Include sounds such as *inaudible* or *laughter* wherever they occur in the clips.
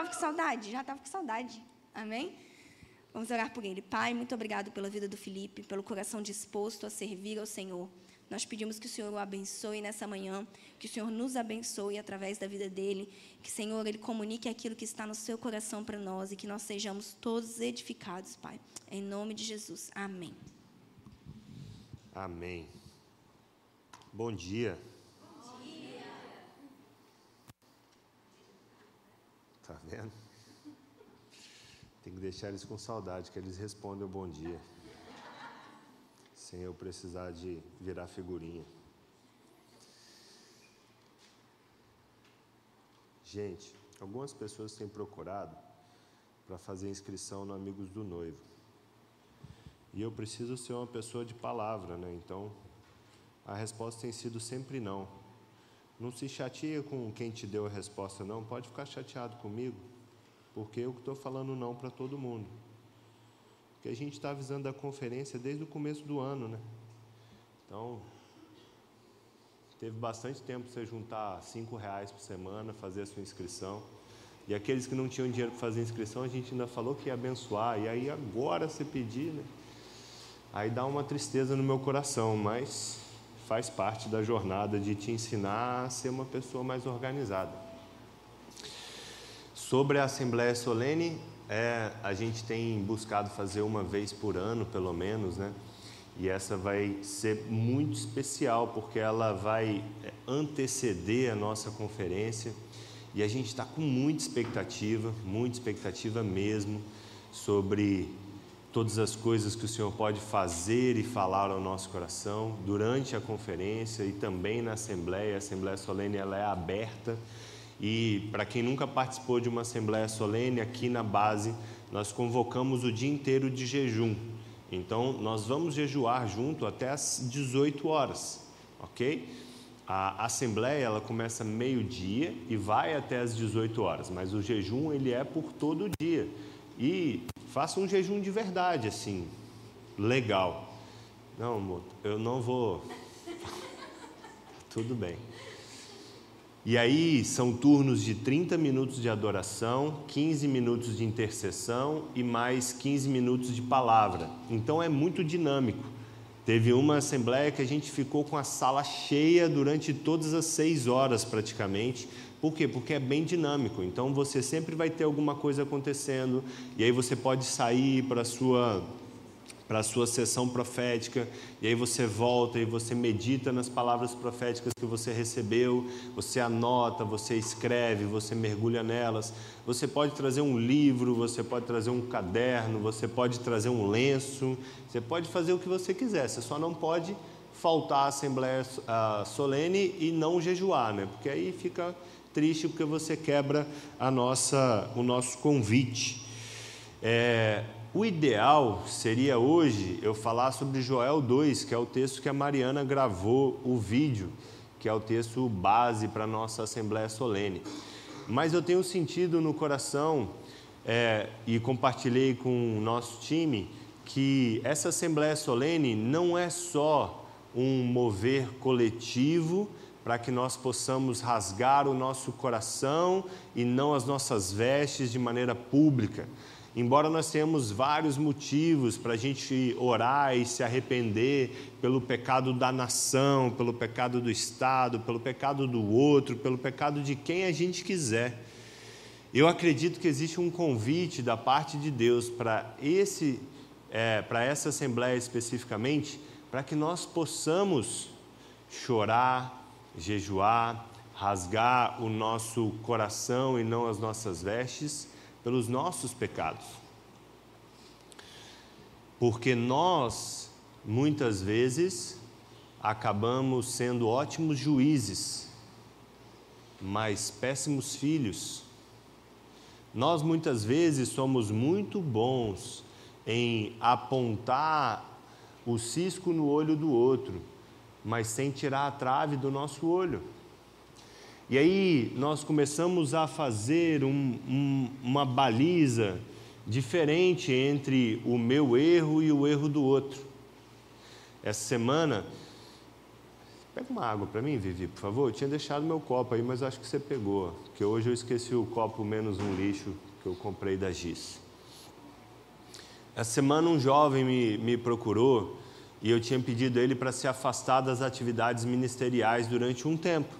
estava com saudade, já estava com saudade. Amém? Vamos orar por ele. Pai, muito obrigado pela vida do Felipe, pelo coração disposto a servir ao Senhor. Nós pedimos que o Senhor o abençoe nessa manhã, que o Senhor nos abençoe através da vida dele, que, Senhor, ele comunique aquilo que está no seu coração para nós e que nós sejamos todos edificados, Pai. Em nome de Jesus. Amém. Amém. Bom dia. Bom dia. Tá vendo? Tem que deixar eles com saudade, que eles respondem o bom dia sem eu precisar de virar figurinha. Gente, algumas pessoas têm procurado para fazer inscrição no Amigos do Noivo. E eu preciso ser uma pessoa de palavra, né? Então, a resposta tem sido sempre não. Não se chateia com quem te deu a resposta não, pode ficar chateado comigo, porque eu estou falando não para todo mundo que a gente está avisando da conferência desde o começo do ano, né? Então, teve bastante tempo para você juntar cinco reais por semana, fazer a sua inscrição. E aqueles que não tinham dinheiro para fazer inscrição, a gente ainda falou que ia abençoar. E aí agora você pedir, né? Aí dá uma tristeza no meu coração, mas faz parte da jornada de te ensinar a ser uma pessoa mais organizada. Sobre a Assembleia Solene, é, a gente tem buscado fazer uma vez por ano, pelo menos, né? E essa vai ser muito especial porque ela vai é, anteceder a nossa conferência e a gente está com muita expectativa, muita expectativa mesmo sobre todas as coisas que o Senhor pode fazer e falar ao nosso coração durante a conferência e também na Assembleia. A Assembleia Solene ela é aberta e para quem nunca participou de uma assembleia solene, aqui na base nós convocamos o dia inteiro de jejum. Então nós vamos jejuar junto até as 18 horas, ok? A assembleia ela começa meio-dia e vai até as 18 horas, mas o jejum ele é por todo o dia. E faça um jejum de verdade, assim, legal. Não, eu não vou. *laughs* Tudo bem. E aí são turnos de 30 minutos de adoração, 15 minutos de intercessão e mais 15 minutos de palavra. Então é muito dinâmico. Teve uma assembleia que a gente ficou com a sala cheia durante todas as seis horas praticamente. Por quê? Porque é bem dinâmico. Então você sempre vai ter alguma coisa acontecendo e aí você pode sair para a sua para a sua sessão profética, e aí você volta e você medita nas palavras proféticas que você recebeu, você anota, você escreve, você mergulha nelas. Você pode trazer um livro, você pode trazer um caderno, você pode trazer um lenço, você pode fazer o que você quiser, você só não pode faltar à Assembleia uh, Solene e não jejuar, né? porque aí fica triste porque você quebra a nossa, o nosso convite. É, o ideal seria hoje eu falar sobre Joel 2, que é o texto que a Mariana gravou o vídeo, que é o texto base para a nossa Assembleia Solene. Mas eu tenho sentido no coração, é, e compartilhei com o nosso time, que essa Assembleia Solene não é só um mover coletivo para que nós possamos rasgar o nosso coração e não as nossas vestes de maneira pública. Embora nós tenhamos vários motivos para a gente orar e se arrepender pelo pecado da nação, pelo pecado do Estado, pelo pecado do outro, pelo pecado de quem a gente quiser, eu acredito que existe um convite da parte de Deus para esse, é, para essa assembleia especificamente, para que nós possamos chorar, jejuar, rasgar o nosso coração e não as nossas vestes pelos nossos pecados. Porque nós, muitas vezes, acabamos sendo ótimos juízes, mas péssimos filhos. Nós, muitas vezes, somos muito bons em apontar o cisco no olho do outro, mas sem tirar a trave do nosso olho. E aí nós começamos a fazer um, um, uma baliza diferente entre o meu erro e o erro do outro. Essa semana, Pega uma água para mim, Vivi, por favor. Eu tinha deixado meu copo aí, mas acho que você pegou. Porque hoje eu esqueci o copo menos um lixo que eu comprei da Giz. Essa semana um jovem me, me procurou e eu tinha pedido ele para se afastar das atividades ministeriais durante um tempo.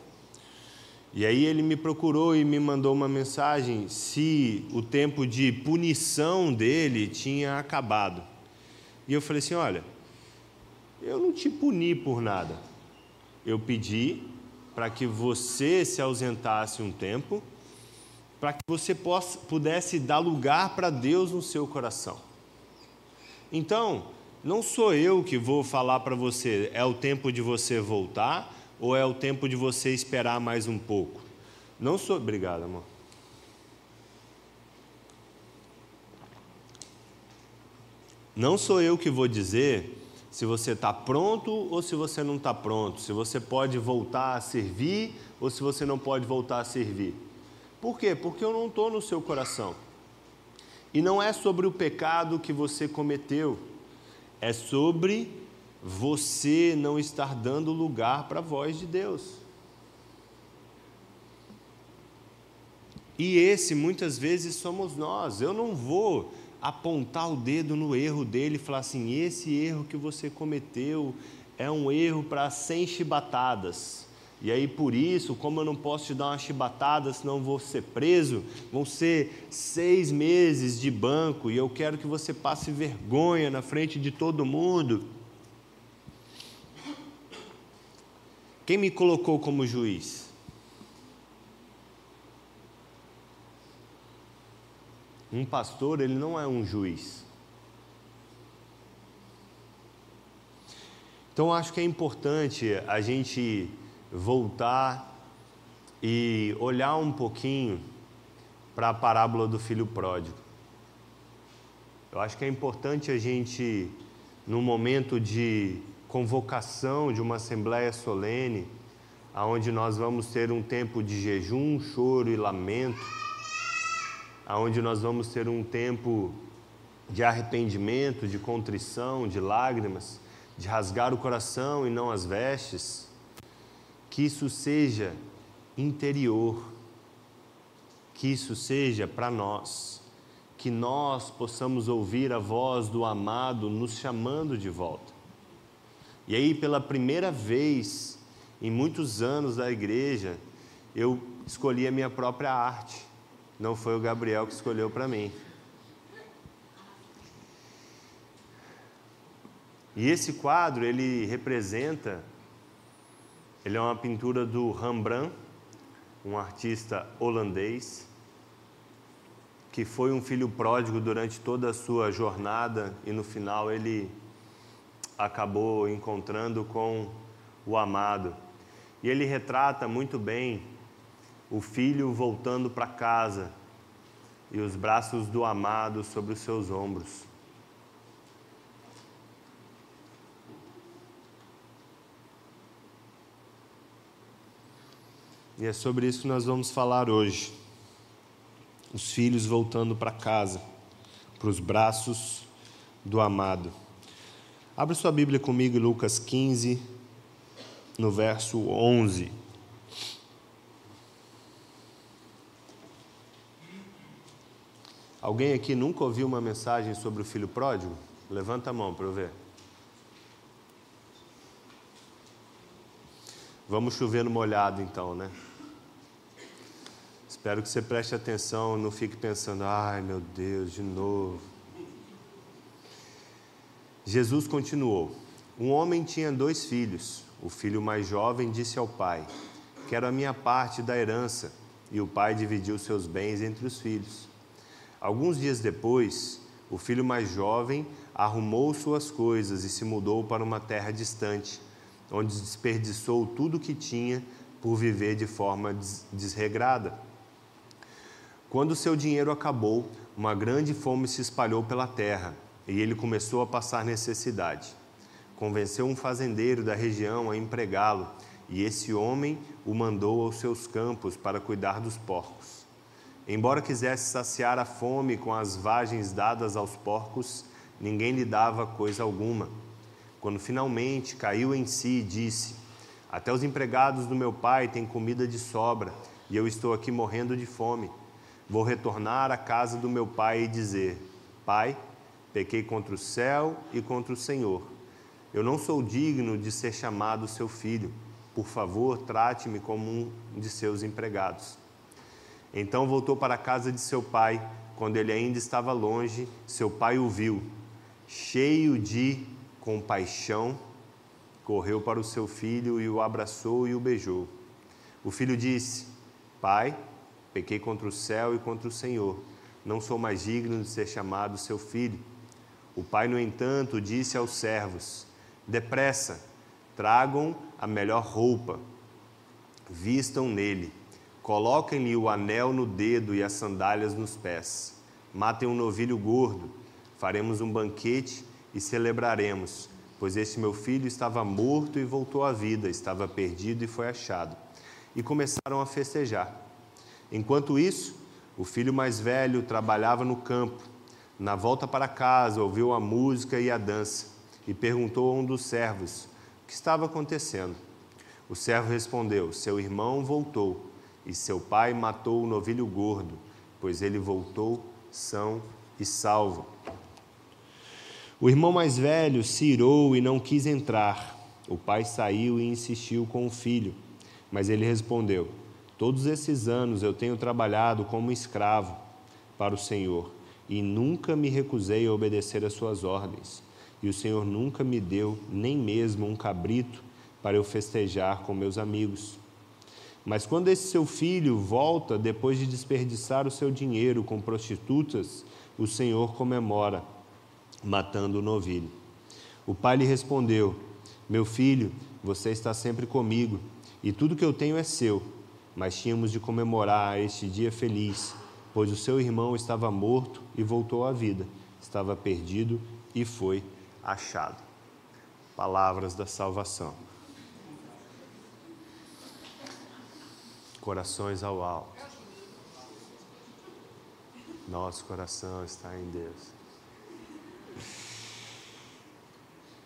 E aí ele me procurou e me mandou uma mensagem se o tempo de punição dele tinha acabado. E eu falei assim: olha, eu não te puni por nada. Eu pedi para que você se ausentasse um tempo, para que você possa, pudesse dar lugar para Deus no seu coração. Então, não sou eu que vou falar para você, é o tempo de você voltar ou é o tempo de você esperar mais um pouco. Não sou. Obrigado, amor. Não sou eu que vou dizer se você está pronto ou se você não está pronto, se você pode voltar a servir ou se você não pode voltar a servir. Por quê? Porque eu não estou no seu coração. E não é sobre o pecado que você cometeu, é sobre você não estar dando lugar para a voz de Deus. E esse muitas vezes somos nós. Eu não vou apontar o dedo no erro dele e falar assim: esse erro que você cometeu é um erro para 100 chibatadas. E aí, por isso, como eu não posso te dar uma chibatada, senão vou ser preso, vão ser seis meses de banco e eu quero que você passe vergonha na frente de todo mundo. Quem me colocou como juiz? Um pastor, ele não é um juiz. Então, acho que é importante a gente voltar e olhar um pouquinho para a parábola do filho pródigo. Eu acho que é importante a gente, no momento de convocação de uma assembleia solene, aonde nós vamos ter um tempo de jejum, choro e lamento, aonde nós vamos ter um tempo de arrependimento, de contrição, de lágrimas, de rasgar o coração e não as vestes, que isso seja interior, que isso seja para nós, que nós possamos ouvir a voz do amado nos chamando de volta. E aí, pela primeira vez em muitos anos da igreja, eu escolhi a minha própria arte não foi o Gabriel que escolheu para mim. E esse quadro, ele representa, ele é uma pintura do Rembrandt, um artista holandês, que foi um filho pródigo durante toda a sua jornada e no final ele acabou encontrando com o amado. E ele retrata muito bem o filho voltando para casa e os braços do amado sobre os seus ombros. E é sobre isso que nós vamos falar hoje. Os filhos voltando para casa, para os braços do amado. Abra sua Bíblia comigo em Lucas 15, no verso 11. Alguém aqui nunca ouviu uma mensagem sobre o filho pródigo? Levanta a mão para eu ver. Vamos chover no molhado então, né? Espero que você preste atenção, não fique pensando, ai meu Deus, de novo. Jesus continuou: Um homem tinha dois filhos. O filho mais jovem disse ao pai: Quero a minha parte da herança. E o pai dividiu seus bens entre os filhos. Alguns dias depois, o filho mais jovem arrumou suas coisas e se mudou para uma terra distante, onde desperdiçou tudo o que tinha por viver de forma desregrada. Quando seu dinheiro acabou, uma grande fome se espalhou pela terra e ele começou a passar necessidade. Convenceu um fazendeiro da região a empregá-lo e esse homem o mandou aos seus campos para cuidar dos porcos. Embora quisesse saciar a fome com as vagens dadas aos porcos, ninguém lhe dava coisa alguma. Quando finalmente caiu em si, disse: Até os empregados do meu pai têm comida de sobra e eu estou aqui morrendo de fome. Vou retornar à casa do meu pai e dizer: Pai, pequei contra o céu e contra o Senhor. Eu não sou digno de ser chamado seu filho. Por favor, trate-me como um de seus empregados. Então voltou para a casa de seu pai. Quando ele ainda estava longe, seu pai o viu. Cheio de compaixão, correu para o seu filho e o abraçou e o beijou. O filho disse: Pai, pequei contra o céu e contra o Senhor. Não sou mais digno de ser chamado seu filho. O pai, no entanto, disse aos servos: Depressa, tragam a melhor roupa, vistam nele, coloquem-lhe o anel no dedo e as sandálias nos pés. Matem um novilho gordo, faremos um banquete e celebraremos, pois este meu filho estava morto e voltou à vida, estava perdido e foi achado. E começaram a festejar. Enquanto isso, o filho mais velho trabalhava no campo. Na volta para casa, ouviu a música e a dança e perguntou a um dos servos o que estava acontecendo. O servo respondeu: Seu irmão voltou e seu pai matou o novilho gordo, pois ele voltou são e salvo. O irmão mais velho se irou e não quis entrar. O pai saiu e insistiu com o filho, mas ele respondeu: Todos esses anos eu tenho trabalhado como escravo para o Senhor e nunca me recusei a obedecer às suas ordens. E o Senhor nunca me deu nem mesmo um cabrito para eu festejar com meus amigos. Mas quando esse seu filho volta depois de desperdiçar o seu dinheiro com prostitutas, o Senhor comemora matando o novilho. O pai lhe respondeu: Meu filho, você está sempre comigo, e tudo que eu tenho é seu. Mas tínhamos de comemorar este dia feliz, pois o seu irmão estava morto e voltou à vida, estava perdido e foi achado. Palavras da salvação. Corações ao alto. Nosso coração está em Deus.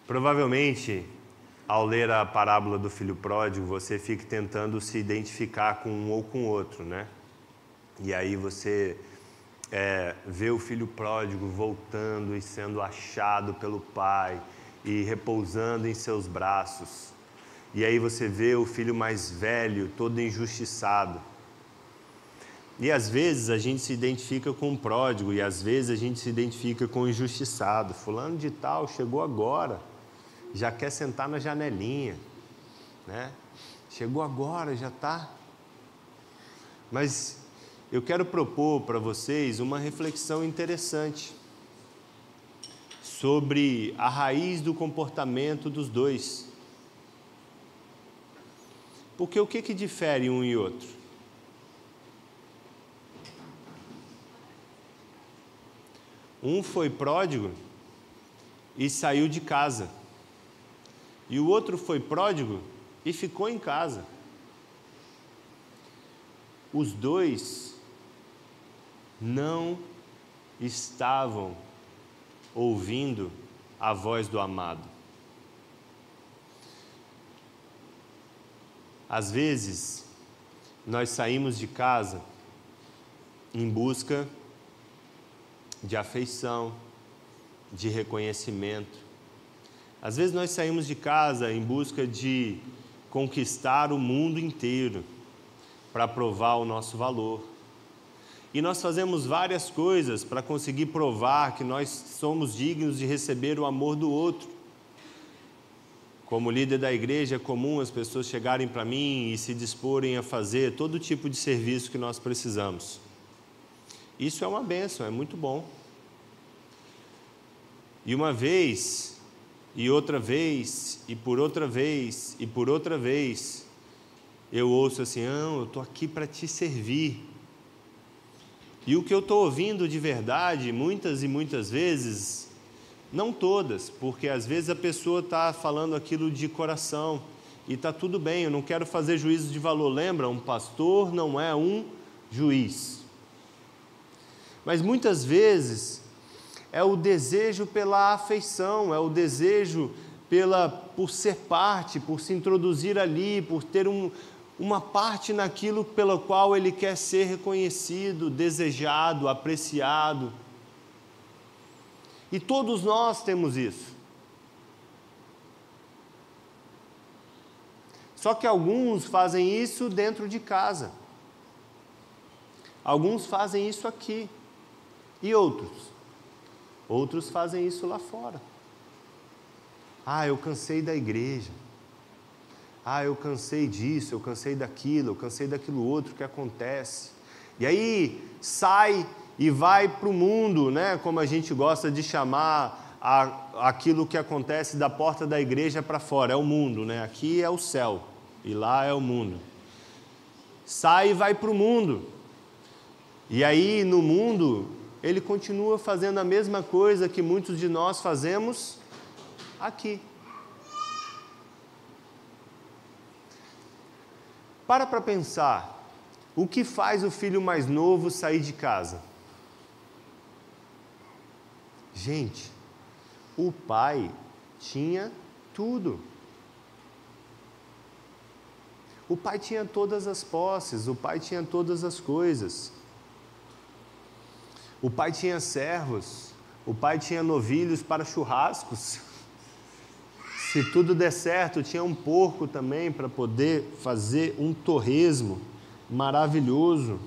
Provavelmente, ao ler a parábola do filho pródigo, você fique tentando se identificar com um ou com outro, né? E aí você é, vê o filho pródigo voltando e sendo achado pelo pai e repousando em seus braços. E aí você vê o filho mais velho todo injustiçado e às vezes a gente se identifica com um pródigo e às vezes a gente se identifica com o injustiçado. Fulano de tal chegou agora, já quer sentar na janelinha, né? Chegou agora, já está. Mas eu quero propor para vocês uma reflexão interessante sobre a raiz do comportamento dos dois. Porque o que, que difere um e outro? Um foi pródigo e saiu de casa. E o outro foi pródigo e ficou em casa. Os dois não estavam ouvindo a voz do amado. Às vezes, nós saímos de casa em busca de afeição, de reconhecimento. Às vezes nós saímos de casa em busca de conquistar o mundo inteiro para provar o nosso valor. E nós fazemos várias coisas para conseguir provar que nós somos dignos de receber o amor do outro. Como líder da igreja, é comum as pessoas chegarem para mim e se disporem a fazer todo tipo de serviço que nós precisamos. Isso é uma benção, é muito bom. E uma vez, e outra vez, e por outra vez, e por outra vez, eu ouço assim: não, eu estou aqui para te servir. E o que eu estou ouvindo de verdade, muitas e muitas vezes, não todas, porque às vezes a pessoa está falando aquilo de coração e está tudo bem, eu não quero fazer juízo de valor. Lembra, um pastor não é um juiz. Mas muitas vezes é o desejo pela afeição, é o desejo pela, por ser parte, por se introduzir ali, por ter um, uma parte naquilo pelo qual ele quer ser reconhecido, desejado, apreciado. E todos nós temos isso. Só que alguns fazem isso dentro de casa. Alguns fazem isso aqui. E outros? Outros fazem isso lá fora. Ah, eu cansei da igreja. Ah, eu cansei disso, eu cansei daquilo, eu cansei daquilo outro que acontece. E aí sai e vai para o mundo, né? como a gente gosta de chamar a, aquilo que acontece da porta da igreja para fora, é o mundo, né? aqui é o céu e lá é o mundo. Sai e vai para o mundo. E aí no mundo ele continua fazendo a mesma coisa que muitos de nós fazemos aqui. Para para pensar, o que faz o filho mais novo sair de casa? Gente, o pai tinha tudo. O pai tinha todas as posses, o pai tinha todas as coisas. O pai tinha servos, o pai tinha novilhos para churrascos. *laughs* Se tudo der certo, tinha um porco também para poder fazer um torresmo maravilhoso.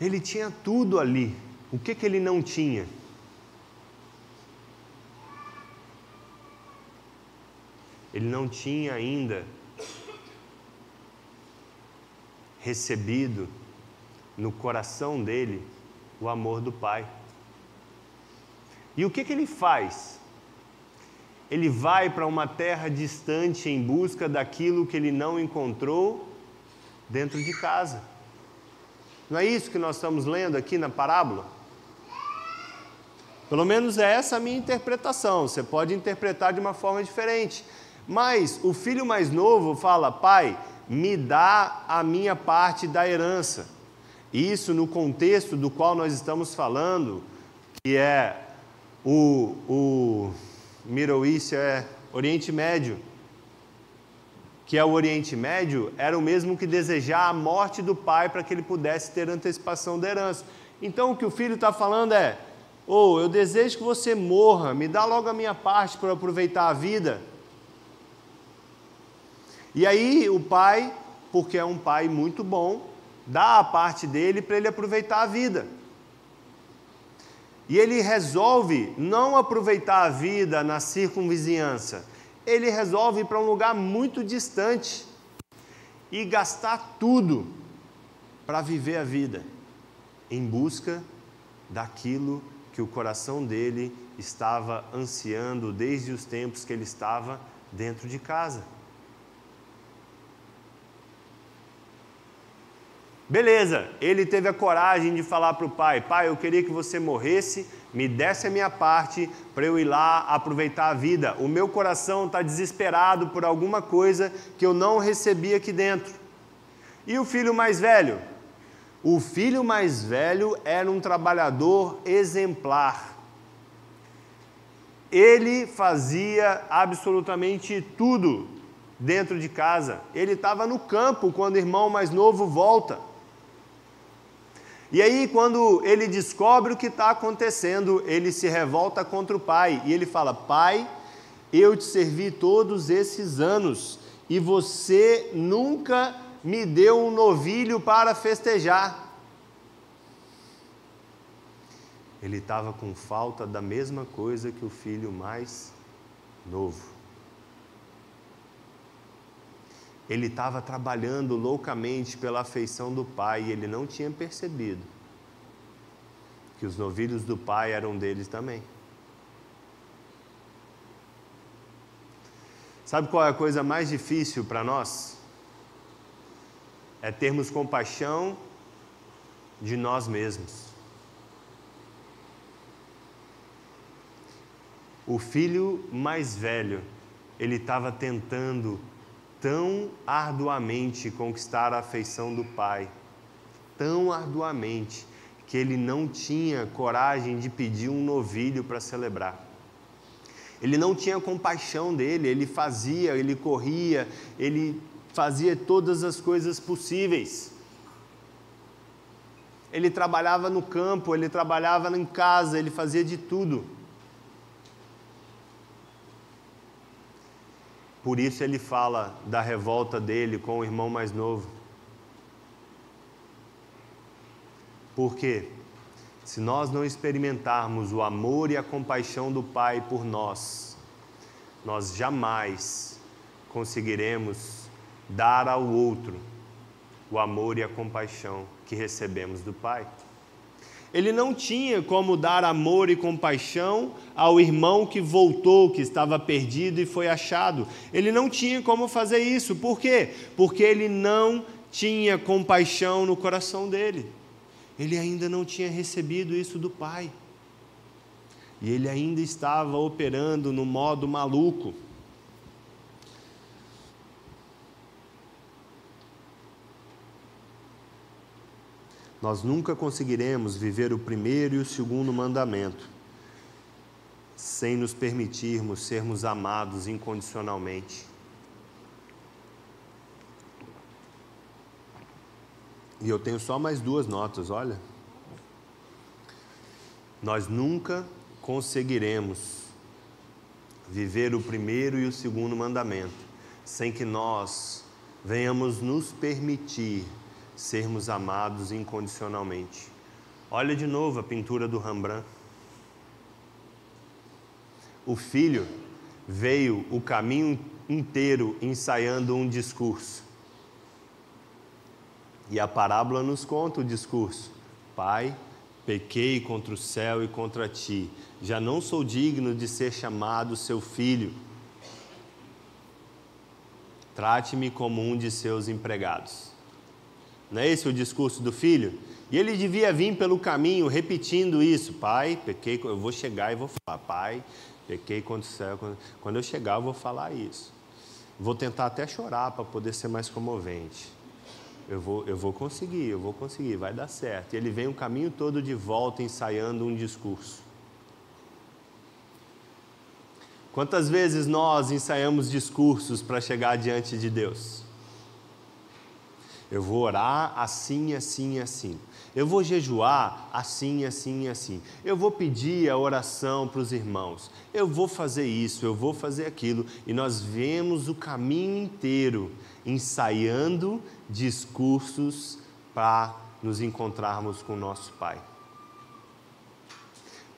Ele tinha tudo ali. O que, que ele não tinha? Ele não tinha ainda recebido no coração dele o amor do Pai. E o que, que ele faz? Ele vai para uma terra distante em busca daquilo que ele não encontrou dentro de casa. Não é isso que nós estamos lendo aqui na parábola? Pelo menos é essa a minha interpretação. Você pode interpretar de uma forma diferente. Mas o filho mais novo fala: Pai, me dá a minha parte da herança. Isso no contexto do qual nós estamos falando, que é o, o Middle East, é Oriente Médio, que é o Oriente Médio, era o mesmo que desejar a morte do pai para que ele pudesse ter antecipação da herança. Então o que o filho está falando é: ou oh, eu desejo que você morra, me dá logo a minha parte para aproveitar a vida. E aí o pai, porque é um pai muito bom, dá a parte dele para ele aproveitar a vida. E ele resolve não aproveitar a vida na circunvizinhança, ele resolve ir para um lugar muito distante e gastar tudo para viver a vida, em busca daquilo que o coração dele estava ansiando desde os tempos que ele estava dentro de casa. Beleza, ele teve a coragem de falar para o pai: Pai, eu queria que você morresse, me desse a minha parte para eu ir lá aproveitar a vida. O meu coração está desesperado por alguma coisa que eu não recebi aqui dentro. E o filho mais velho? O filho mais velho era um trabalhador exemplar. Ele fazia absolutamente tudo dentro de casa. Ele estava no campo quando o irmão mais novo volta. E aí, quando ele descobre o que está acontecendo, ele se revolta contra o pai e ele fala: Pai, eu te servi todos esses anos e você nunca me deu um novilho para festejar. Ele estava com falta da mesma coisa que o filho mais novo. Ele estava trabalhando loucamente pela afeição do pai e ele não tinha percebido que os novilhos do pai eram deles também. Sabe qual é a coisa mais difícil para nós? É termos compaixão de nós mesmos. O filho mais velho, ele estava tentando tão arduamente conquistar a afeição do Pai, tão arduamente, que ele não tinha coragem de pedir um novilho para celebrar. Ele não tinha compaixão dele, ele fazia, ele corria, ele fazia todas as coisas possíveis. Ele trabalhava no campo, ele trabalhava em casa, ele fazia de tudo. Por isso ele fala da revolta dele com o irmão mais novo. Porque se nós não experimentarmos o amor e a compaixão do Pai por nós, nós jamais conseguiremos dar ao outro o amor e a compaixão que recebemos do Pai. Ele não tinha como dar amor e compaixão ao irmão que voltou, que estava perdido e foi achado. Ele não tinha como fazer isso. Por quê? Porque ele não tinha compaixão no coração dele ele ainda não tinha recebido isso do Pai. E ele ainda estava operando no modo maluco. Nós nunca conseguiremos viver o primeiro e o segundo mandamento sem nos permitirmos sermos amados incondicionalmente. E eu tenho só mais duas notas, olha. Nós nunca conseguiremos viver o primeiro e o segundo mandamento sem que nós venhamos nos permitir sermos amados incondicionalmente. Olha de novo a pintura do Rembrandt. O filho veio o caminho inteiro ensaiando um discurso. E a parábola nos conta o discurso: Pai, pequei contra o céu e contra ti, já não sou digno de ser chamado seu filho. Trate-me como um de seus empregados. Não é esse o discurso do filho? E ele devia vir pelo caminho repetindo isso: Pai, pequei, eu vou chegar e vou falar, Pai, pequei contra o céu. Quando eu chegar, eu vou falar isso. Vou tentar até chorar para poder ser mais comovente eu vou, eu vou conseguir, eu vou conseguir, vai dar certo. E ele vem o caminho todo de volta ensaiando um discurso. Quantas vezes nós ensaiamos discursos para chegar diante de Deus? Eu vou orar assim, assim, assim. Eu vou jejuar assim, assim, assim. Eu vou pedir a oração para os irmãos. Eu vou fazer isso, eu vou fazer aquilo. E nós vemos o caminho inteiro ensaiando discursos para nos encontrarmos com nosso Pai.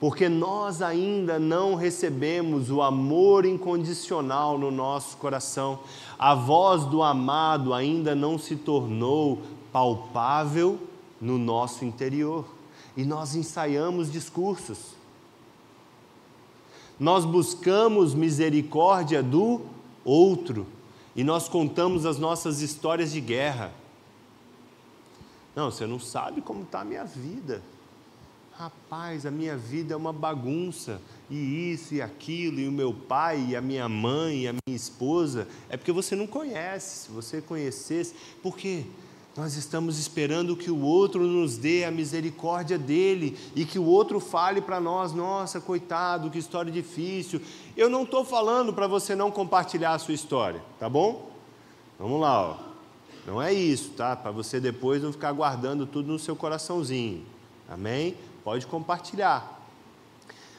Porque nós ainda não recebemos o amor incondicional no nosso coração, a voz do amado ainda não se tornou palpável no nosso interior e nós ensaiamos discursos. Nós buscamos misericórdia do outro e nós contamos as nossas histórias de guerra. Não, você não sabe como está a minha vida. Rapaz, a minha vida é uma bagunça, e isso e aquilo, e o meu pai, e a minha mãe, e a minha esposa. É porque você não conhece. Se você conhecesse, por quê? Nós estamos esperando que o outro nos dê a misericórdia dele e que o outro fale para nós: nossa, coitado, que história difícil. Eu não estou falando para você não compartilhar a sua história, tá bom? Vamos lá, ó. Não é isso, tá? Para você depois não ficar guardando tudo no seu coraçãozinho. Amém? Pode compartilhar.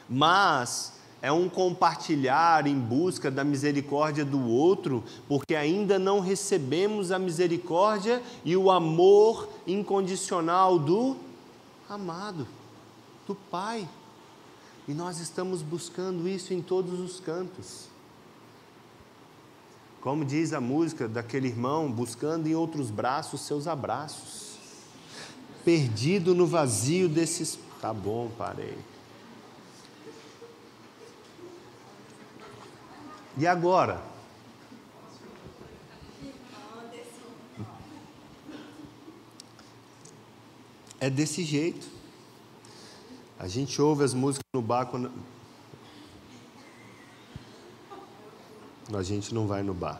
Mas é um compartilhar em busca da misericórdia do outro, porque ainda não recebemos a misericórdia e o amor incondicional do amado, do Pai. E nós estamos buscando isso em todos os cantos. Como diz a música daquele irmão, buscando em outros braços seus abraços. Perdido no vazio desses. Tá bom, parei. E agora? É desse jeito. A gente ouve as músicas no bar quando. A gente não vai no bar.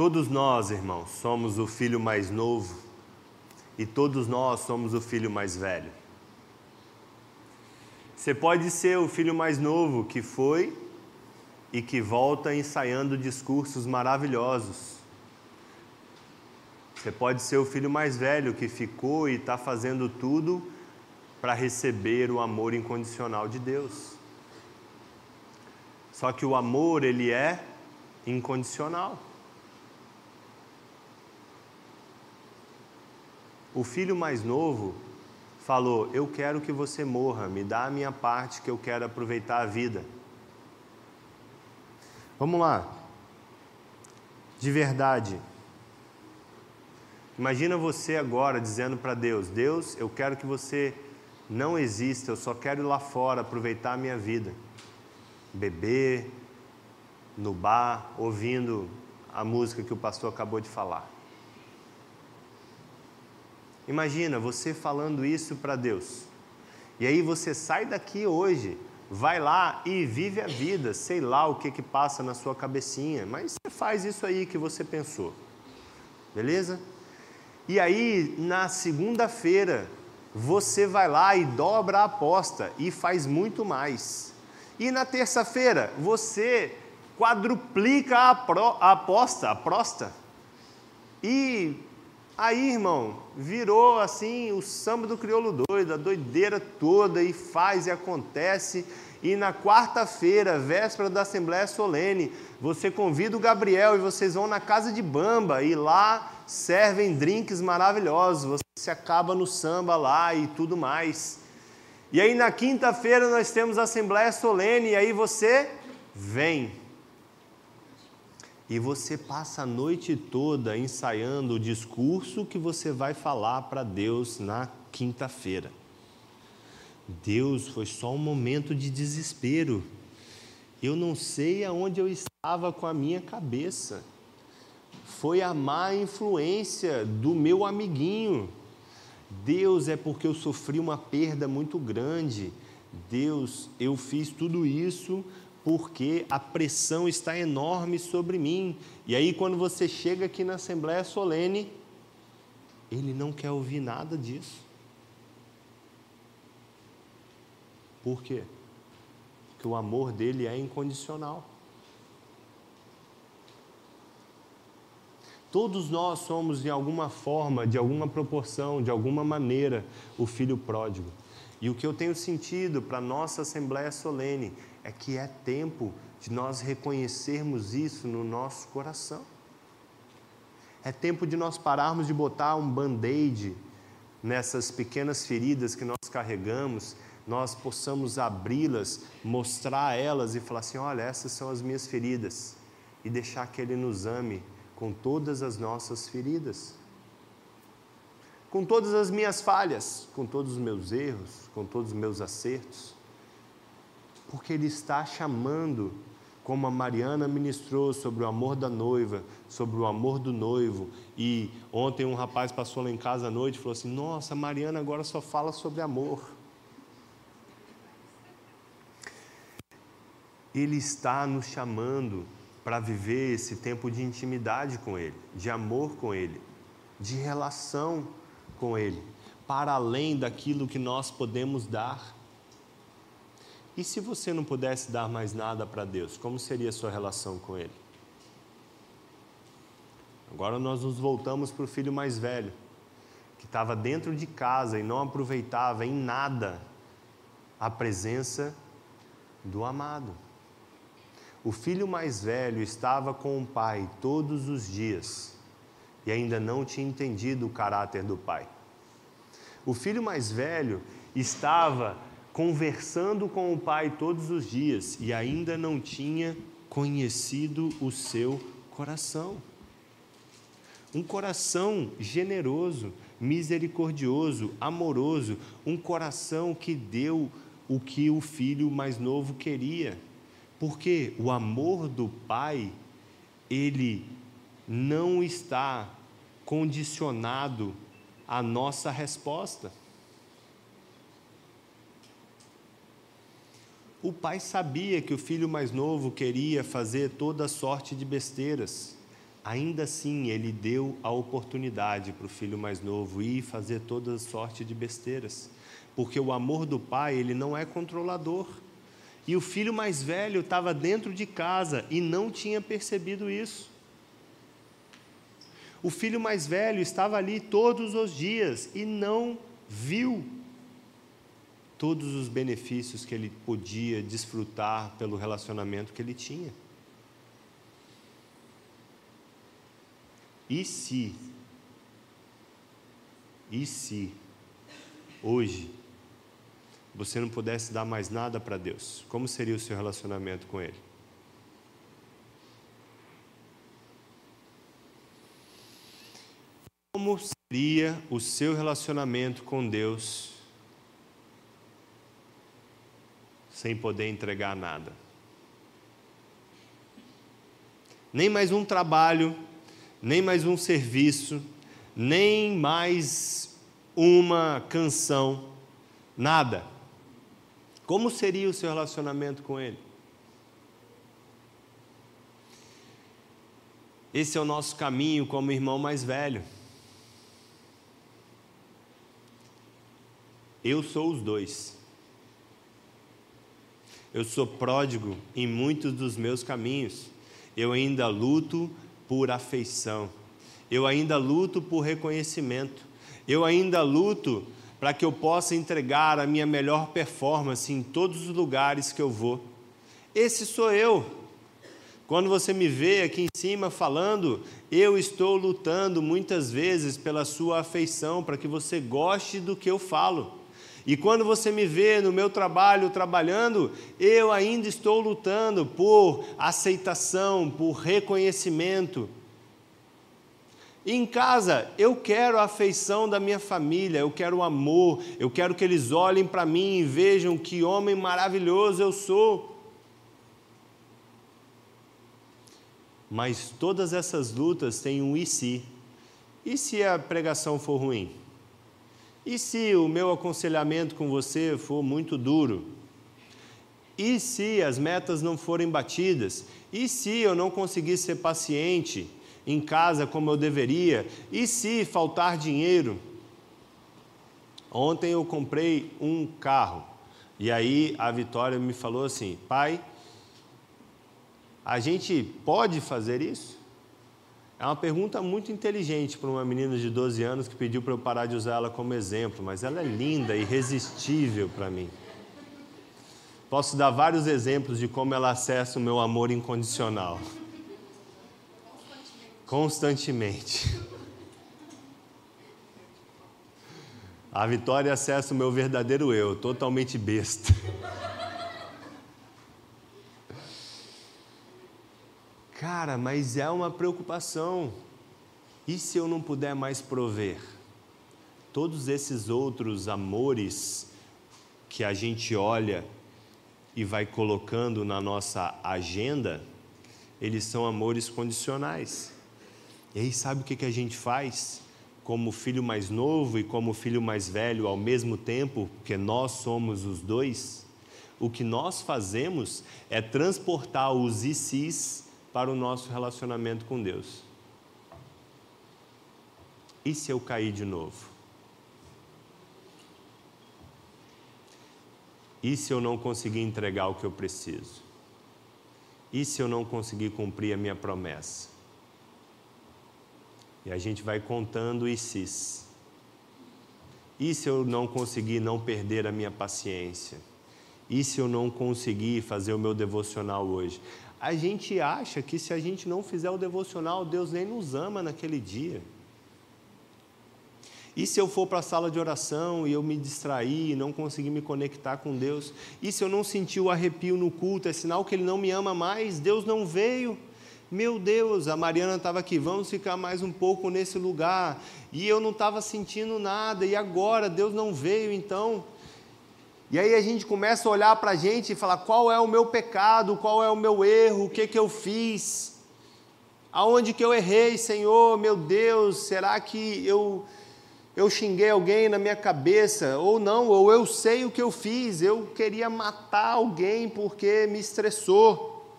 Todos nós, irmãos, somos o filho mais novo e todos nós somos o filho mais velho. Você pode ser o filho mais novo que foi e que volta ensaiando discursos maravilhosos. Você pode ser o filho mais velho que ficou e está fazendo tudo para receber o amor incondicional de Deus. Só que o amor, ele é incondicional. O filho mais novo falou: Eu quero que você morra, me dá a minha parte que eu quero aproveitar a vida. Vamos lá. De verdade. Imagina você agora dizendo para Deus: Deus, eu quero que você não exista, eu só quero ir lá fora aproveitar a minha vida. Beber, no bar, ouvindo a música que o pastor acabou de falar. Imagina você falando isso para Deus. E aí você sai daqui hoje, vai lá e vive a vida, sei lá o que que passa na sua cabecinha, mas você faz isso aí que você pensou. Beleza? E aí, na segunda-feira, você vai lá e dobra a aposta e faz muito mais. E na terça-feira, você quadruplica a, pro, a aposta, a prosta. E aí, irmão, virou assim o samba do crioulo doido, a doideira toda, e faz e acontece. E na quarta-feira, véspera da Assembleia Solene, você convida o Gabriel e vocês vão na casa de Bamba e lá servem drinks maravilhosos. Você se acaba no samba lá e tudo mais. E aí na quinta-feira nós temos a Assembleia Solene e aí você vem. E você passa a noite toda ensaiando o discurso que você vai falar para Deus na quinta-feira. Deus, foi só um momento de desespero. Eu não sei aonde eu estava com a minha cabeça. Foi a má influência do meu amiguinho. Deus, é porque eu sofri uma perda muito grande. Deus, eu fiz tudo isso porque a pressão está enorme sobre mim. E aí, quando você chega aqui na Assembleia Solene, ele não quer ouvir nada disso. Por quê? Porque o amor dele é incondicional. Todos nós somos, de alguma forma, de alguma proporção, de alguma maneira, o filho pródigo. E o que eu tenho sentido para a nossa Assembleia Solene é que é tempo de nós reconhecermos isso no nosso coração. É tempo de nós pararmos de botar um band-aid nessas pequenas feridas que nós carregamos, nós possamos abri-las, mostrar elas e falar assim: olha, essas são as minhas feridas, e deixar que Ele nos ame com todas as nossas feridas, com todas as minhas falhas, com todos os meus erros, com todos os meus acertos porque Ele está chamando, como a Mariana ministrou sobre o amor da noiva, sobre o amor do noivo. E ontem um rapaz passou lá em casa à noite e falou assim: Nossa, Mariana agora só fala sobre amor. Ele está nos chamando para viver esse tempo de intimidade com Ele, de amor com Ele, de relação com Ele, para além daquilo que nós podemos dar. E se você não pudesse dar mais nada para Deus, como seria a sua relação com Ele? Agora nós nos voltamos para o filho mais velho, que estava dentro de casa e não aproveitava em nada a presença do amado. O filho mais velho estava com o pai todos os dias e ainda não tinha entendido o caráter do pai. O filho mais velho estava conversando com o Pai todos os dias e ainda não tinha conhecido o seu coração. Um coração generoso, misericordioso, amoroso, um coração que deu o que o filho mais novo queria. Porque o amor do Pai, ele não está condicionado à nossa resposta. O pai sabia que o filho mais novo queria fazer toda sorte de besteiras, ainda assim ele deu a oportunidade para o filho mais novo ir fazer toda sorte de besteiras, porque o amor do pai ele não é controlador. E o filho mais velho estava dentro de casa e não tinha percebido isso. O filho mais velho estava ali todos os dias e não viu todos os benefícios que ele podia desfrutar pelo relacionamento que ele tinha. E se, e se, hoje, você não pudesse dar mais nada para Deus, como seria o seu relacionamento com Ele? Como seria o seu relacionamento com Deus sem poder entregar nada. Nem mais um trabalho, nem mais um serviço, nem mais uma canção, nada. Como seria o seu relacionamento com Ele? Esse é o nosso caminho como irmão mais velho. Eu sou os dois. Eu sou pródigo em muitos dos meus caminhos. Eu ainda luto por afeição. Eu ainda luto por reconhecimento. Eu ainda luto para que eu possa entregar a minha melhor performance em todos os lugares que eu vou. Esse sou eu. Quando você me vê aqui em cima falando, eu estou lutando muitas vezes pela sua afeição, para que você goste do que eu falo. E quando você me vê no meu trabalho trabalhando, eu ainda estou lutando por aceitação, por reconhecimento. Em casa, eu quero a afeição da minha família, eu quero o amor, eu quero que eles olhem para mim e vejam que homem maravilhoso eu sou. Mas todas essas lutas têm um e se. E se a pregação for ruim? E se o meu aconselhamento com você for muito duro? E se as metas não forem batidas? E se eu não conseguir ser paciente em casa como eu deveria? E se faltar dinheiro? Ontem eu comprei um carro e aí a Vitória me falou assim: pai, a gente pode fazer isso? É uma pergunta muito inteligente para uma menina de 12 anos que pediu para eu parar de usar ela como exemplo, mas ela é linda, irresistível para mim. Posso dar vários exemplos de como ela acessa o meu amor incondicional. Constantemente. A Vitória acessa o meu verdadeiro eu, totalmente besta. Cara, mas é uma preocupação. E se eu não puder mais prover? Todos esses outros amores que a gente olha e vai colocando na nossa agenda, eles são amores condicionais. E aí, sabe o que, a gente faz? Como filho mais novo e como filho mais velho ao mesmo tempo, porque nós somos os dois, o que nós fazemos é transportar os ICs para o nosso relacionamento com Deus. E se eu cair de novo? E se eu não conseguir entregar o que eu preciso? E se eu não conseguir cumprir a minha promessa? E a gente vai contando e se. E se eu não conseguir não perder a minha paciência? E se eu não conseguir fazer o meu devocional hoje? A gente acha que se a gente não fizer o devocional, Deus nem nos ama naquele dia. E se eu for para a sala de oração e eu me distrair, não conseguir me conectar com Deus? E se eu não sentir o arrepio no culto, é sinal que Ele não me ama mais? Deus não veio? Meu Deus, a Mariana estava aqui, vamos ficar mais um pouco nesse lugar. E eu não estava sentindo nada, e agora Deus não veio, então e aí a gente começa a olhar para a gente e falar: qual é o meu pecado, qual é o meu erro, o que, que eu fiz, aonde que eu errei, Senhor, meu Deus, será que eu, eu xinguei alguém na minha cabeça? Ou não, ou eu sei o que eu fiz, eu queria matar alguém porque me estressou.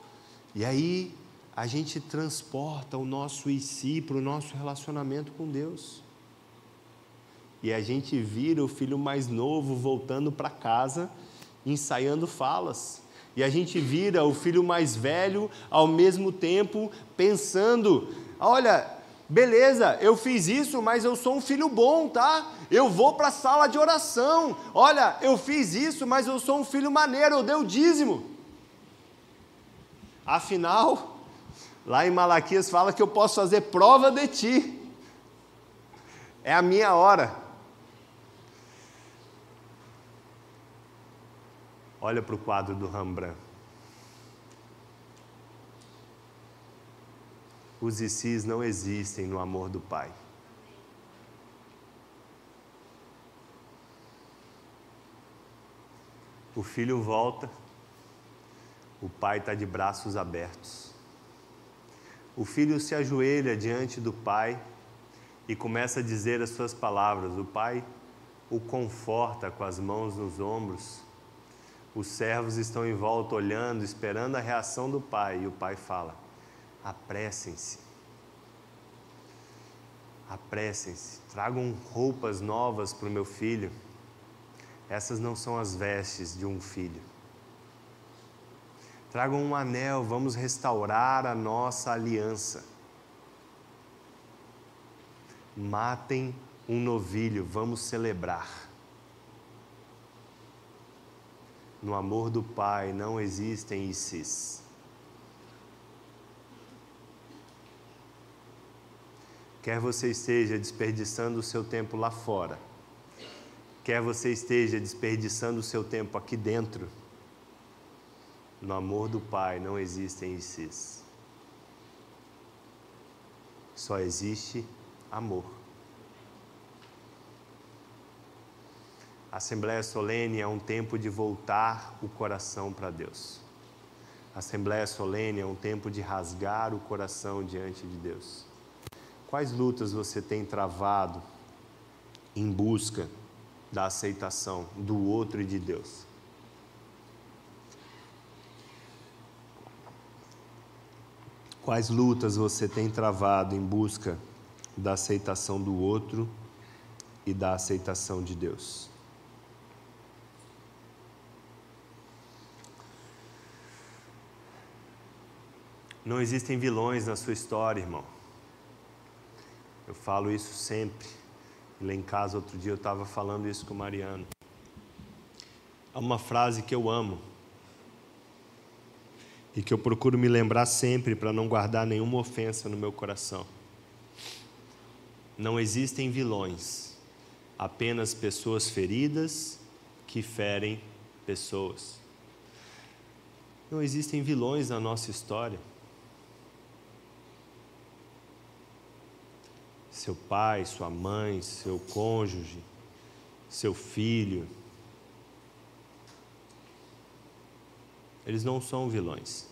E aí a gente transporta o nosso e si para o nosso relacionamento com Deus. E a gente vira o filho mais novo voltando para casa, ensaiando falas. E a gente vira o filho mais velho ao mesmo tempo pensando: olha, beleza, eu fiz isso, mas eu sou um filho bom, tá? Eu vou para a sala de oração. Olha, eu fiz isso, mas eu sou um filho maneiro, eu dei o dízimo. Afinal, lá em Malaquias fala que eu posso fazer prova de ti. É a minha hora. Olha para o quadro do Rembrandt. Os ICs não existem no amor do Pai. O filho volta, o pai está de braços abertos. O filho se ajoelha diante do pai e começa a dizer as suas palavras. O pai o conforta com as mãos nos ombros os servos estão em volta olhando, esperando a reação do pai, e o pai fala: apressem-se. Apressem-se, tragam roupas novas para o meu filho. Essas não são as vestes de um filho. Tragam um anel, vamos restaurar a nossa aliança. Matem um novilho, vamos celebrar. No amor do Pai não existem ICs. Quer você esteja desperdiçando o seu tempo lá fora, quer você esteja desperdiçando o seu tempo aqui dentro, no amor do Pai não existem ICs. Só existe amor. A Assembleia Solene é um tempo de voltar o coração para Deus. A Assembleia Solene é um tempo de rasgar o coração diante de Deus. Quais lutas você tem travado em busca da aceitação do outro e de Deus? Quais lutas você tem travado em busca da aceitação do outro e da aceitação de Deus? Não existem vilões na sua história, irmão. Eu falo isso sempre. E lá em casa, outro dia, eu estava falando isso com o Mariano. Há uma frase que eu amo e que eu procuro me lembrar sempre para não guardar nenhuma ofensa no meu coração. Não existem vilões, apenas pessoas feridas que ferem pessoas. Não existem vilões na nossa história. Seu pai, sua mãe, seu cônjuge, seu filho. Eles não são vilões.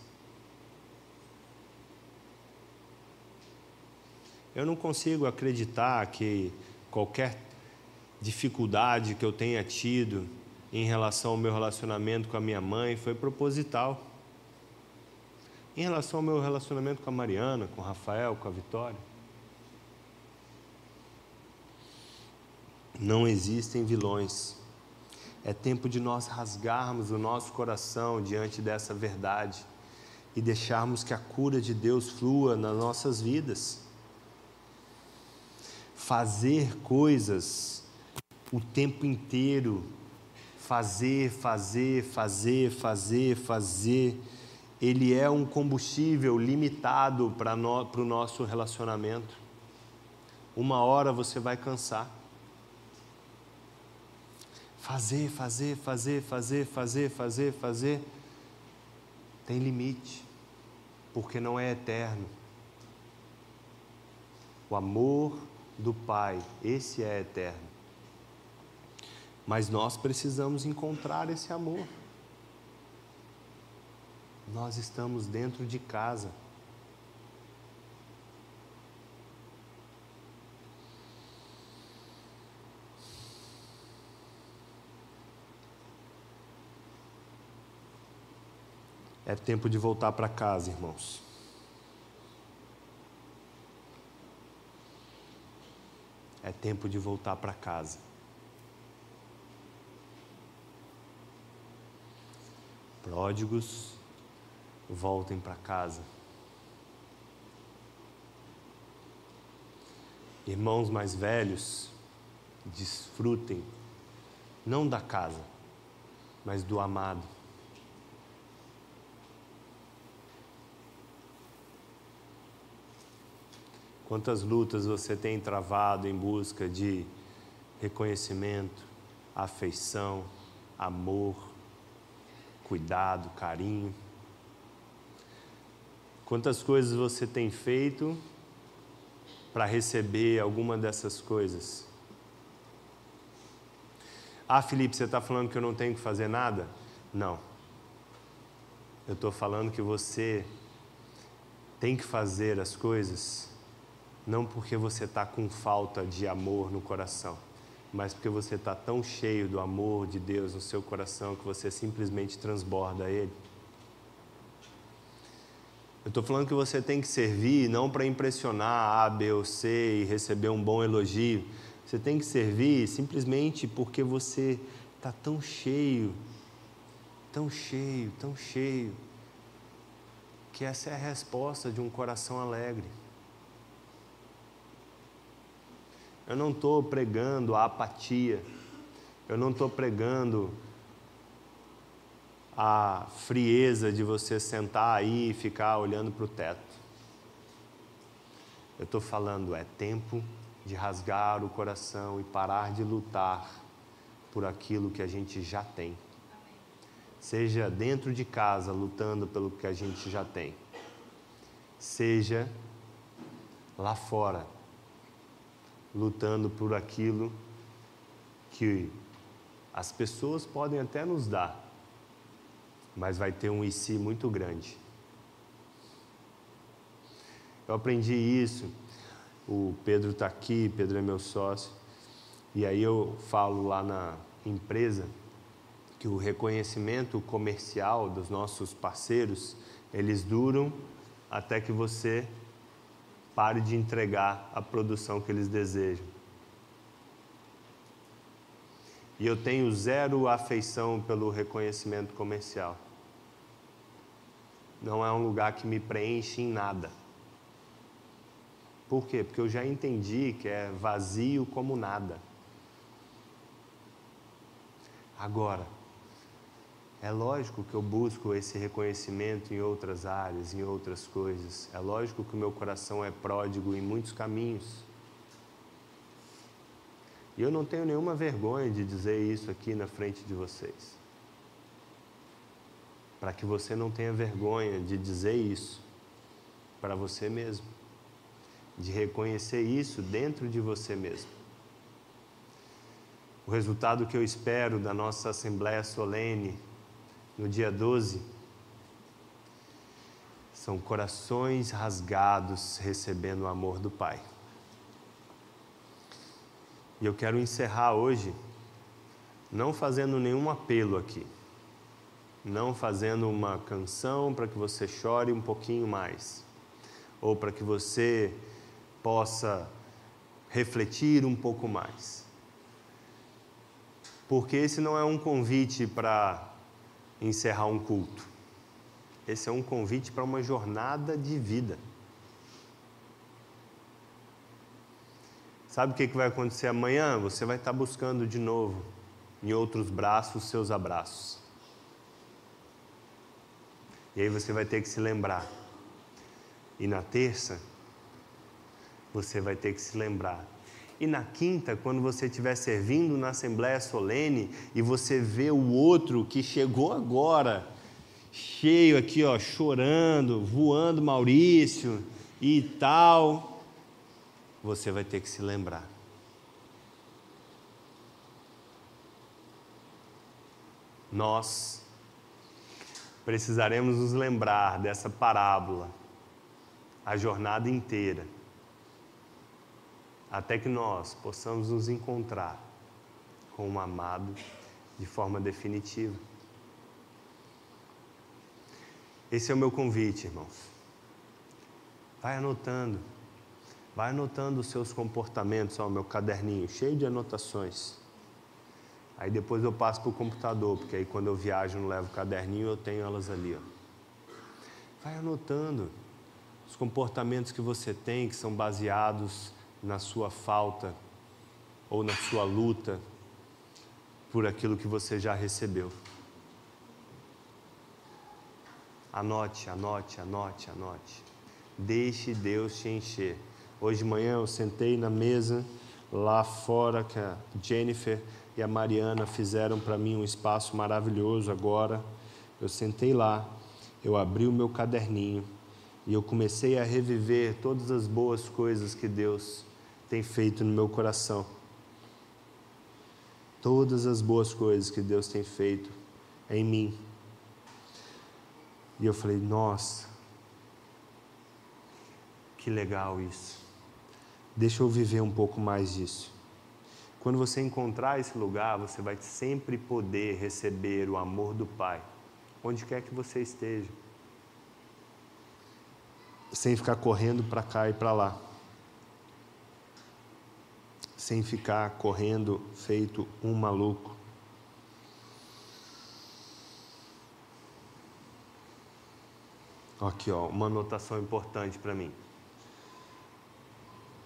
Eu não consigo acreditar que qualquer dificuldade que eu tenha tido em relação ao meu relacionamento com a minha mãe foi proposital. Em relação ao meu relacionamento com a Mariana, com o Rafael, com a Vitória. Não existem vilões. É tempo de nós rasgarmos o nosso coração diante dessa verdade e deixarmos que a cura de Deus flua nas nossas vidas. Fazer coisas o tempo inteiro, fazer, fazer, fazer, fazer, fazer, ele é um combustível limitado para o nosso relacionamento. Uma hora você vai cansar. Fazer, fazer, fazer, fazer, fazer, fazer, fazer, tem limite, porque não é eterno. O amor do Pai, esse é eterno. Mas nós precisamos encontrar esse amor. Nós estamos dentro de casa. É tempo de voltar para casa, irmãos. É tempo de voltar para casa. Pródigos, voltem para casa. Irmãos mais velhos, desfrutem não da casa, mas do amado. Quantas lutas você tem travado em busca de reconhecimento, afeição, amor, cuidado, carinho? Quantas coisas você tem feito para receber alguma dessas coisas? Ah, Felipe, você está falando que eu não tenho que fazer nada? Não. Eu estou falando que você tem que fazer as coisas não porque você está com falta de amor no coração, mas porque você está tão cheio do amor de Deus no seu coração que você simplesmente transborda Ele. Eu estou falando que você tem que servir não para impressionar A, B ou C e receber um bom elogio. Você tem que servir simplesmente porque você está tão cheio, tão cheio, tão cheio, que essa é a resposta de um coração alegre. Eu não estou pregando a apatia, eu não estou pregando a frieza de você sentar aí e ficar olhando para o teto. Eu estou falando, é tempo de rasgar o coração e parar de lutar por aquilo que a gente já tem. Seja dentro de casa lutando pelo que a gente já tem, seja lá fora lutando por aquilo que as pessoas podem até nos dar, mas vai ter um si muito grande. Eu aprendi isso. O Pedro está aqui, Pedro é meu sócio, e aí eu falo lá na empresa que o reconhecimento comercial dos nossos parceiros, eles duram até que você pare de entregar a produção que eles desejam. E eu tenho zero afeição pelo reconhecimento comercial. Não é um lugar que me preenche em nada. Por quê? Porque eu já entendi que é vazio como nada. Agora, é lógico que eu busco esse reconhecimento em outras áreas, em outras coisas. É lógico que o meu coração é pródigo em muitos caminhos. E eu não tenho nenhuma vergonha de dizer isso aqui na frente de vocês. Para que você não tenha vergonha de dizer isso para você mesmo. De reconhecer isso dentro de você mesmo. O resultado que eu espero da nossa Assembleia Solene no dia 12, são corações rasgados recebendo o amor do Pai. E eu quero encerrar hoje não fazendo nenhum apelo aqui, não fazendo uma canção para que você chore um pouquinho mais, ou para que você possa refletir um pouco mais. Porque esse não é um convite para encerrar um culto. Esse é um convite para uma jornada de vida. Sabe o que vai acontecer amanhã? Você vai estar buscando de novo, em outros braços, seus abraços. E aí você vai ter que se lembrar. E na terça, você vai ter que se lembrar e na quinta, quando você estiver servindo na Assembleia Solene e você vê o outro que chegou agora, cheio aqui, ó, chorando, voando Maurício e tal, você vai ter que se lembrar. Nós precisaremos nos lembrar dessa parábola a jornada inteira até que nós possamos nos encontrar com o amado de forma definitiva. Esse é o meu convite, irmãos. Vai anotando, Vai anotando os seus comportamentos, ó, meu caderninho cheio de anotações. Aí depois eu passo para o computador, porque aí quando eu viajo não levo o caderninho, eu tenho elas ali. Ó. Vai anotando os comportamentos que você tem que são baseados na sua falta ou na sua luta por aquilo que você já recebeu. Anote, anote, anote, anote. Deixe Deus te encher. Hoje de manhã eu sentei na mesa lá fora que a Jennifer e a Mariana fizeram para mim um espaço maravilhoso agora. Eu sentei lá, eu abri o meu caderninho e eu comecei a reviver todas as boas coisas que Deus tem feito no meu coração. Todas as boas coisas que Deus tem feito em mim. E eu falei, nossa, que legal isso. Deixa eu viver um pouco mais disso. Quando você encontrar esse lugar, você vai sempre poder receber o amor do Pai, onde quer que você esteja sem ficar correndo para cá e para lá, sem ficar correndo feito um maluco. Aqui, ó, uma anotação importante para mim.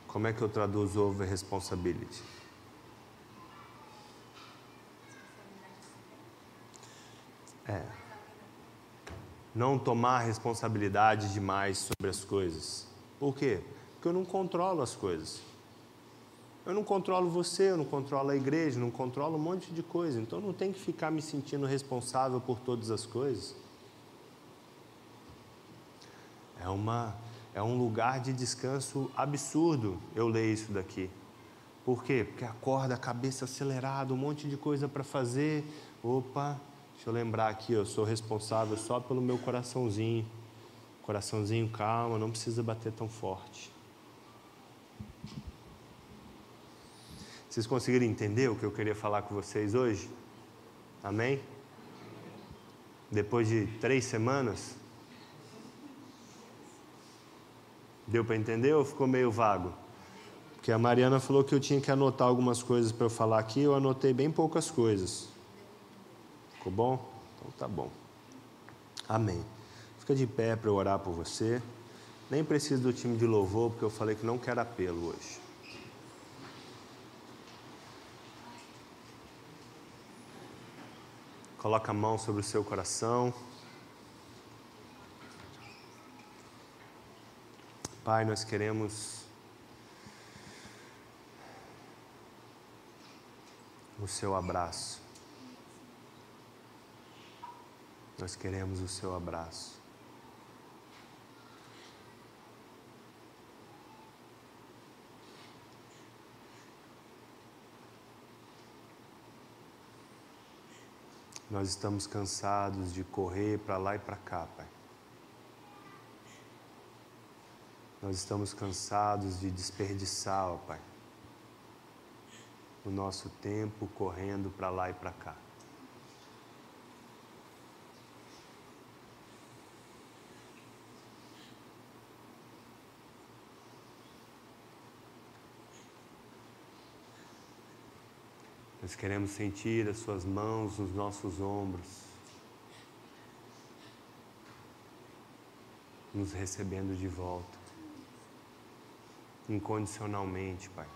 Como é que eu traduzo over responsibility? É não tomar responsabilidade demais sobre as coisas. Por quê? Porque eu não controlo as coisas. Eu não controlo você, eu não controlo a igreja, não controlo um monte de coisa. Então não tenho que ficar me sentindo responsável por todas as coisas. É uma é um lugar de descanso absurdo eu ler isso daqui. Por quê? Porque acorda cabeça acelerada, um monte de coisa para fazer. Opa, Deixa eu lembrar aqui, eu sou responsável só pelo meu coraçãozinho. Coraçãozinho calma, não precisa bater tão forte. Vocês conseguiram entender o que eu queria falar com vocês hoje? Amém? Depois de três semanas? Deu para entender ou ficou meio vago? Porque a Mariana falou que eu tinha que anotar algumas coisas para eu falar aqui, eu anotei bem poucas coisas. Ficou bom? Então tá bom. Amém. Fica de pé para eu orar por você. Nem preciso do time de louvor, porque eu falei que não quero apelo hoje. Coloca a mão sobre o seu coração. Pai, nós queremos o seu abraço. Nós queremos o seu abraço. Nós estamos cansados de correr para lá e para cá, Pai. Nós estamos cansados de desperdiçar, ó Pai, o nosso tempo correndo para lá e para cá. Nós queremos sentir as Suas mãos nos nossos ombros, nos recebendo de volta, incondicionalmente, Pai.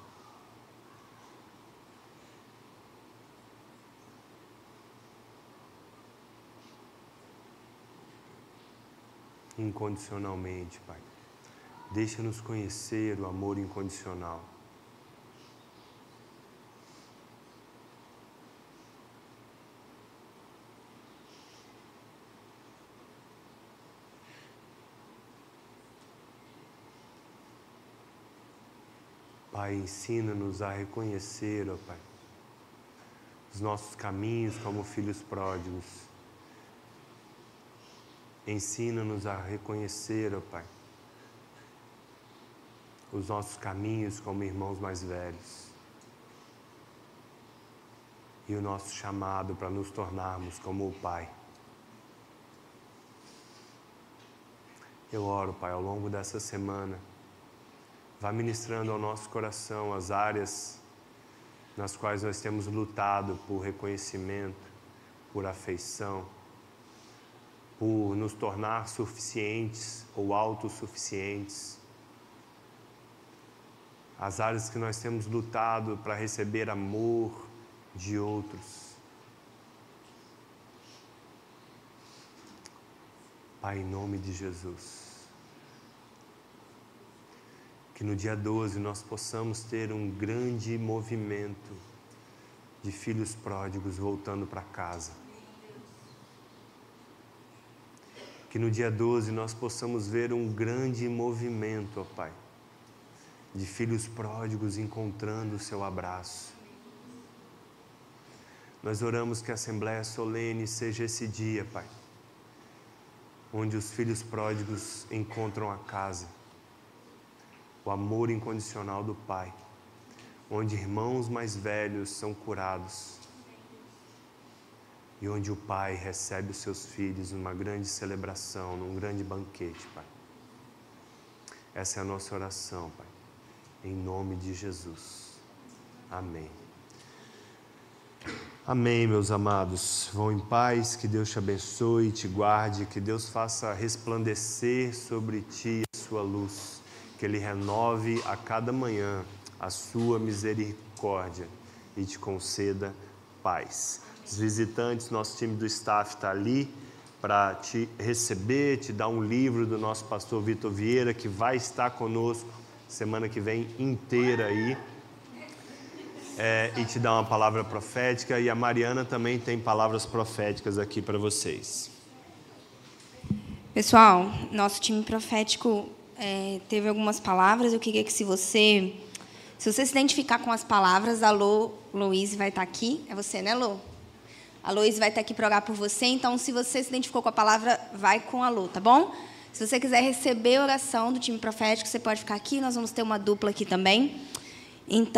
Incondicionalmente, Pai. Deixa-nos conhecer o amor incondicional. Pai, ensina-nos a reconhecer, ó Pai, os nossos caminhos como filhos pródigos. Ensina-nos a reconhecer, ó Pai, os nossos caminhos como irmãos mais velhos. E o nosso chamado para nos tornarmos como o Pai. Eu oro, Pai, ao longo dessa semana Vá ministrando ao nosso coração as áreas nas quais nós temos lutado por reconhecimento, por afeição, por nos tornar suficientes ou autossuficientes. As áreas que nós temos lutado para receber amor de outros. Pai, em nome de Jesus que no dia 12 nós possamos ter um grande movimento de filhos pródigos voltando para casa. Que no dia 12 nós possamos ver um grande movimento, ó Pai, de filhos pródigos encontrando o seu abraço. Nós oramos que a Assembleia Solene seja esse dia, Pai, onde os filhos pródigos encontram a casa o amor incondicional do Pai, onde irmãos mais velhos são curados e onde o Pai recebe os seus filhos numa grande celebração, num grande banquete, Pai. Essa é a nossa oração, Pai, em nome de Jesus. Amém. Amém, meus amados. Vão em paz, que Deus te abençoe e te guarde, que Deus faça resplandecer sobre ti a sua luz que Ele renove a cada manhã a sua misericórdia e te conceda paz. Os visitantes, nosso time do staff está ali para te receber, te dar um livro do nosso pastor Vitor Vieira, que vai estar conosco semana que vem inteira aí. É, e te dar uma palavra profética. E a Mariana também tem palavras proféticas aqui para vocês. Pessoal, nosso time profético é, teve algumas palavras. Eu queria que se você, se você se identificar com as palavras, a Lô, Luiz vai estar aqui. É você, né, Lô? A Luiz vai estar aqui para orar por você. Então, se você se identificou com a palavra, vai com a Lô, tá bom? Se você quiser receber a oração do time profético, você pode ficar aqui. Nós vamos ter uma dupla aqui também. Então